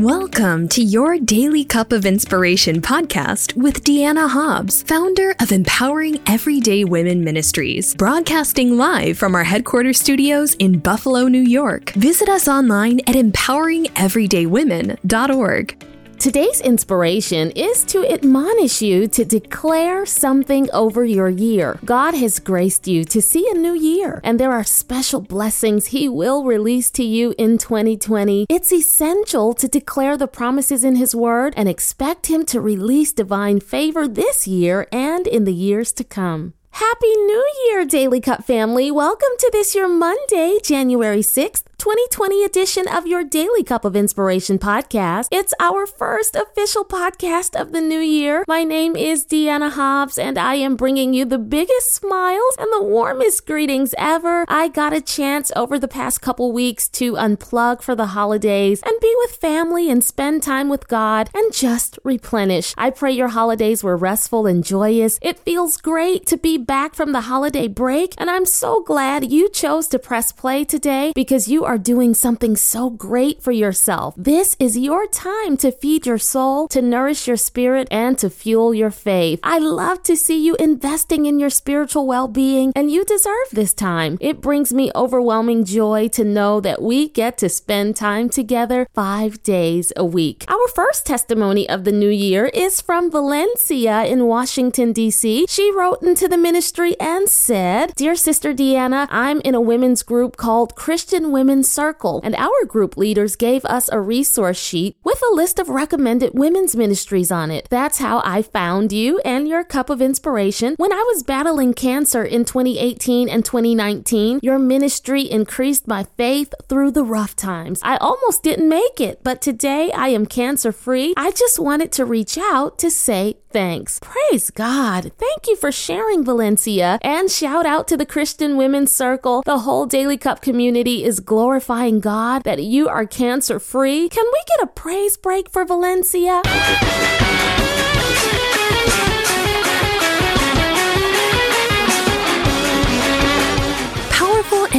Welcome to your Daily Cup of Inspiration podcast with Deanna Hobbs, founder of Empowering Everyday Women Ministries, broadcasting live from our headquarters studios in Buffalo, New York. Visit us online at empoweringeverydaywomen.org. Today's inspiration is to admonish you to declare something over your year. God has graced you to see a new year, and there are special blessings He will release to you in 2020. It's essential to declare the promises in His Word and expect Him to release divine favor this year and in the years to come. Happy New Year, Daily Cup family. Welcome to this your Monday, January 6th, 2020 edition of your Daily Cup of Inspiration podcast. It's our first official podcast of the new year. My name is Deanna Hobbs, and I am bringing you the biggest smiles and the warmest greetings ever. I got a chance over the past couple weeks to unplug for the holidays and be with family and spend time with God and just replenish. I pray your holidays were restful and joyous. It feels great to be back from the holiday break, and I'm so glad you chose to press play today because you are doing something so great for yourself. This is your time to feed your soul, to nourish your spirit, and to fuel your faith. I love to see you investing in your spiritual well being, and you deserve this time. It brings me overwhelming joy to know that we get to spend time together five days a week. Our first testimony of the new year is from Valencia in Washington, D.C. She wrote into the ministry and said, Dear Sister Deanna, I'm in a women's group called Christian Women Circle, and our group leaders gave us a resource sheet with a list of recommended women's ministries on it. That's how I found you and your cup of inspiration. When I was battling cancer in 2018 and 2019, your ministry increased my faith through the rough times. I almost didn't make it, but today I am cancer free. I just wanted to reach out to say thanks. Praise God. Thank you for sharing, Valencia. And shout out to the Christian Women's Circle. The whole Daily Cup community is glorifying God that you are cancer free. Can we get a praise break for Valencia?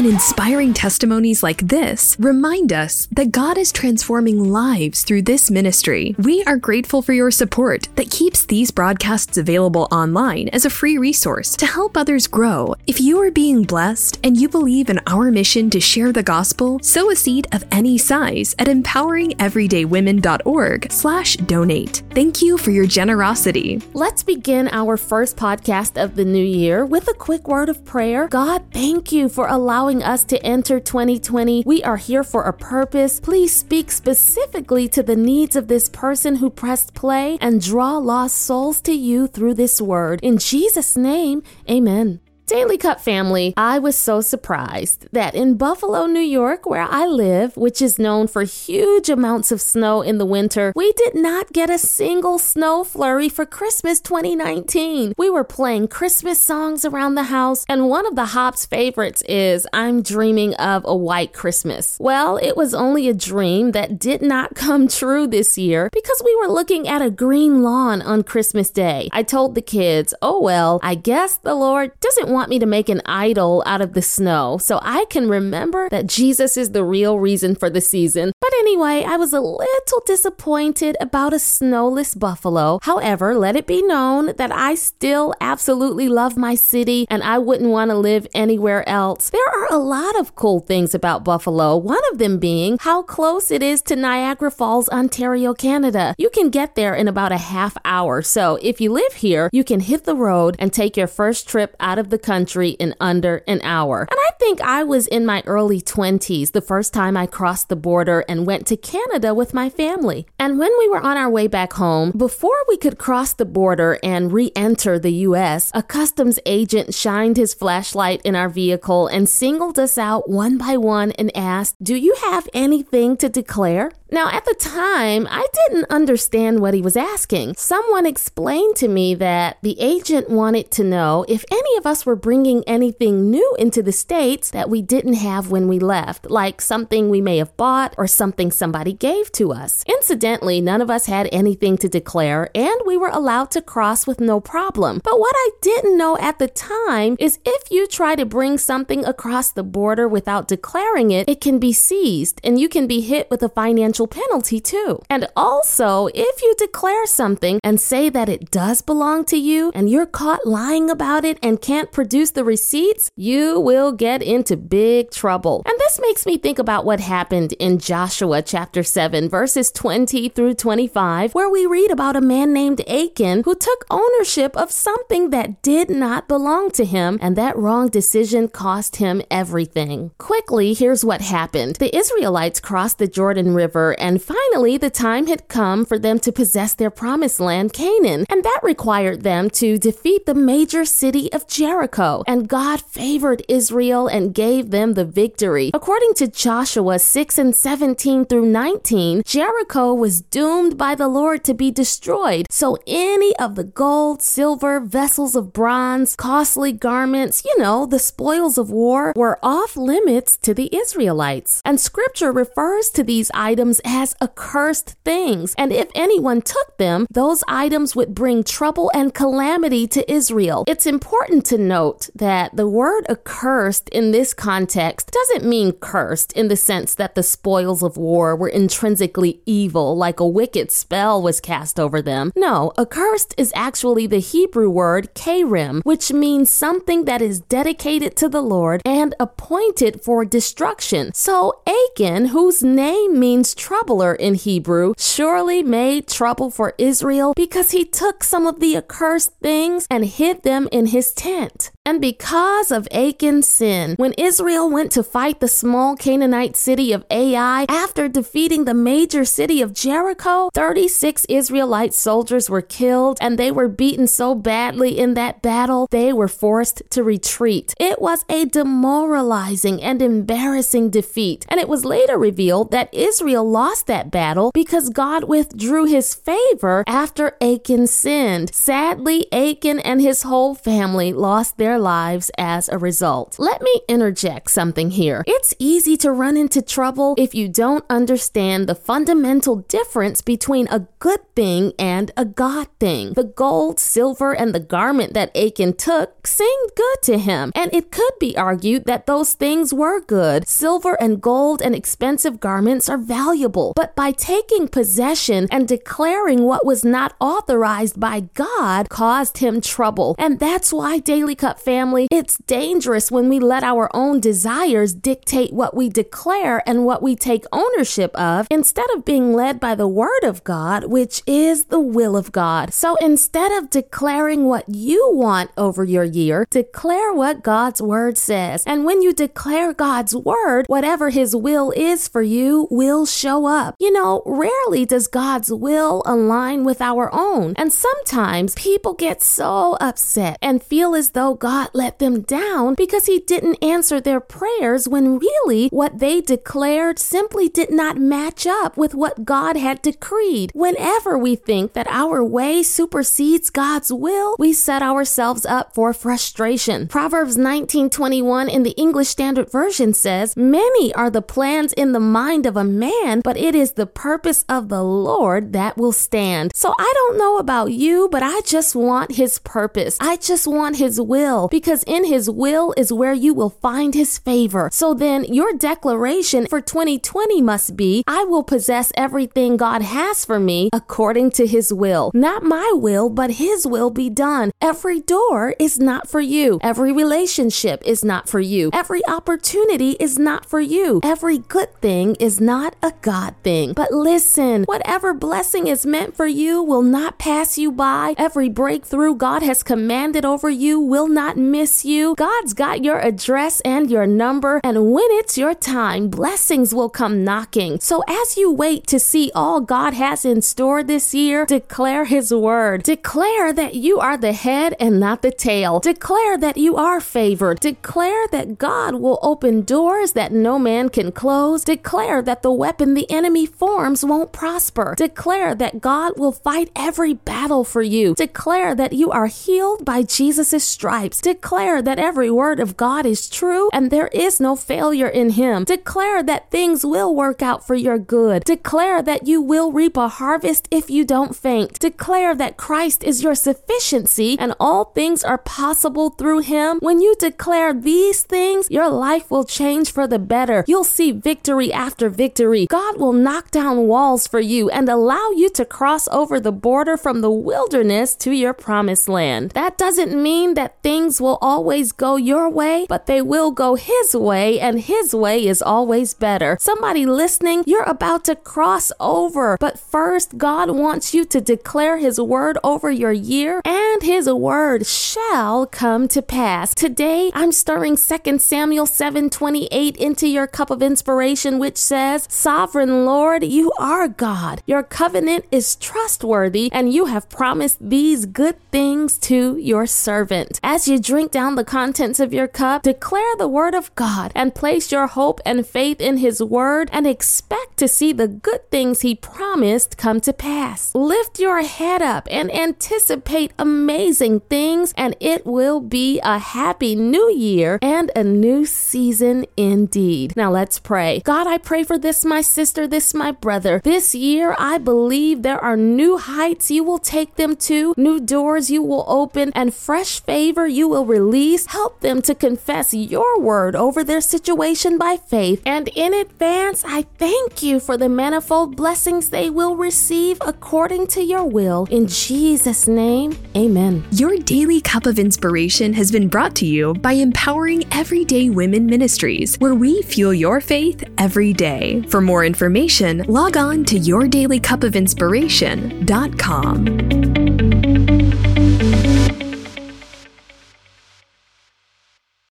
And inspiring testimonies like this remind us that God is transforming lives through this ministry. We are grateful for your support that keeps these broadcasts available online as a free resource to help others grow. If you are being blessed and you believe in our mission to share the gospel, sow a seed of any size at empoweringeverydaywomen.org/donate. Thank you for your generosity. Let's begin our first podcast of the new year with a quick word of prayer. God, thank you for allowing us to enter 2020. We are here for a purpose. Please speak specifically to the needs of this person who pressed play and draw lost souls to you through this word. In Jesus' name, amen. Daily Cup family, I was so surprised that in Buffalo, New York, where I live, which is known for huge amounts of snow in the winter, we did not get a single snow flurry for Christmas 2019. We were playing Christmas songs around the house, and one of the Hobbs' favorites is I'm Dreaming of a White Christmas. Well, it was only a dream that did not come true this year because we were looking at a green lawn on Christmas Day. I told the kids, oh well, I guess the Lord doesn't want me to make an idol out of the snow so I can remember that Jesus is the real reason for the season. But anyway, I was a little disappointed about a snowless buffalo. However, let it be known that I still absolutely love my city and I wouldn't want to live anywhere else. There are a lot of cool things about Buffalo, one of them being how close it is to Niagara Falls, Ontario, Canada. You can get there in about a half hour. So if you live here, you can hit the road and take your first trip out of the country in under an hour. And I think I was in my early 20s the first time I crossed the border and went to Canada with my family. And when we were on our way back home, before we could cross the border and re enter the US, a customs agent shined his flashlight in our vehicle and singled us out one by one and asked, Do you have anything to declare? Now, at the time, I didn't understand what he was asking. Someone explained to me that the agent wanted to know if any of us were bringing anything new into the States that we didn't have when we left, like something we may have bought or something somebody gave to us. Incidentally, none of us had anything to declare, and we were allowed to cross with no problem. But what I didn't know at the time is if you try to bring something across the border without declaring it, it can be seized and you can be hit with a financial financial penalty too. And also, if you declare something and say that it does belong to you and you're caught lying about it and can't produce the receipts, you will get into big trouble. And this makes me think about what happened in Joshua chapter 7, verses 20 through 25, where we read about a man named Achan who took ownership of something that did not belong to him, and that wrong decision cost him everything. Quickly, here's what happened the Israelites crossed the Jordan River, and finally, the time had come for them to possess their promised land, Canaan, and that required them to defeat the major city of Jericho. And God favored Israel and gave them the victory. According to Joshua 6 and 17 through 19, Jericho was doomed by the Lord to be destroyed. So any of the gold, silver, vessels of bronze, costly garments, you know, the spoils of war, were off limits to the Israelites. And scripture refers to these items as accursed things. And if anyone took them, those items would bring trouble and calamity to Israel. It's important to note that the word accursed in this context doesn't mean cursed in the sense that the spoils of war were intrinsically evil, like a wicked spell was cast over them. No, accursed is actually the Hebrew word karim, which means something that is dedicated to the Lord and appointed for destruction. So Achan, whose name means troubler in Hebrew, surely made trouble for Israel because he took some of the accursed things and hid them in his tent. And because of Achan's sin, when Israel went to fight the small Canaanite city of Ai, after defeating the major city of Jericho, 36 Israelite soldiers were killed and they were beaten so badly in that battle, they were forced to retreat. It was a demoralizing and embarrassing defeat. And it was later revealed that Israel lost that battle because God withdrew his favor after Achan sinned. Sadly, Achan and his whole family lost their their lives as a result. Let me interject something here. It's easy to run into trouble if you don't understand the fundamental difference between a good thing and a God thing. The gold, silver, and the garment that Achan took seemed good to him, and it could be argued that those things were good. Silver and gold and expensive garments are valuable, but by taking possession and declaring what was not authorized by God caused him trouble. And that's why Daily Cup family, it's dangerous when we let our own desires dictate what we declare and what we take ownership of instead of being led by the Word of God, which is the will of God. So instead of declaring what you want over your year, declare what God's Word says. And when you declare God's Word, whatever His will is for you will show up. You know, rarely does God's will align with our own. And sometimes people get so upset and feel as though God God let them down because he didn't answer their prayers when really what they declared simply did not match up with what God had decreed. Whenever we think that our way supersedes God's will, we set ourselves up for frustration. Proverbs 19:21 in the English Standard Version says, "Many are the plans in the mind of a man, but it is the purpose of the Lord that will stand." So I don't know about you, but I just want his purpose. I just want his will because in His will is where you will find His favor. So then your declaration for 2020 must be I will possess everything God has for me according to His will. Not my will, but His will be done. Every door is not for you. Every relationship is not for you. Every opportunity is not for you. Every good thing is not a God thing. But listen, whatever blessing is meant for you will not pass you by. Every breakthrough God has commanded over you will not not miss you. God's got your address and your number, and when it's your time, blessings will come knocking. So as you wait to see all God has in store this year, declare His word. Declare that you are the head and not the tail. Declare that you are favored. Declare that God will open doors that no man can close. Declare that the weapon the enemy forms won't prosper. Declare that God will fight every battle for you. Declare that you are healed by Jesus' stripes lives. Declare that every word of God is true and there is no failure in Him. Declare that things will work out for your good. Declare that you will reap a harvest if you don't faint. Declare that Christ is your sufficiency and all things are possible through Him. When you declare these things, your life will change for the better. You'll see victory after victory. God will knock down walls for you and allow you to cross over the border from the wilderness to your promised land. That doesn't mean that things will always go your way, but they will go His way, and His way is always better. Somebody listening, you're about to cross over, but first, God wants you to declare His word over your year, and His word shall come to pass. Today, I'm stirring 2 Samuel 7:28 into your cup of inspiration, which says, Sovereign Lord, you are God. Your covenant is trustworthy, and you have promised these good things to your servant. As you drink down the contents of your cup, declare the word of God and place your hope and faith in his word and expect to see the good things he promised come to pass. Lift your head up and anticipate amazing things, and it will be a happy new year and a new season indeed. Now let's pray. God, I pray for this, my sister, this, my brother. This year, I believe there are new heights you will take them to, new doors you will open, and fresh favor you will release. Help them to confess your word over their situation by faith. And in advance, I thank you for the manifold blessings they will receive according to your will. In Jesus' name, amen. Your daily cup of inspiration has been brought to you by Empowering Everyday Women Ministries, where we fuel your faith every day. For more information, log on to yourdailycupofinspiration.com.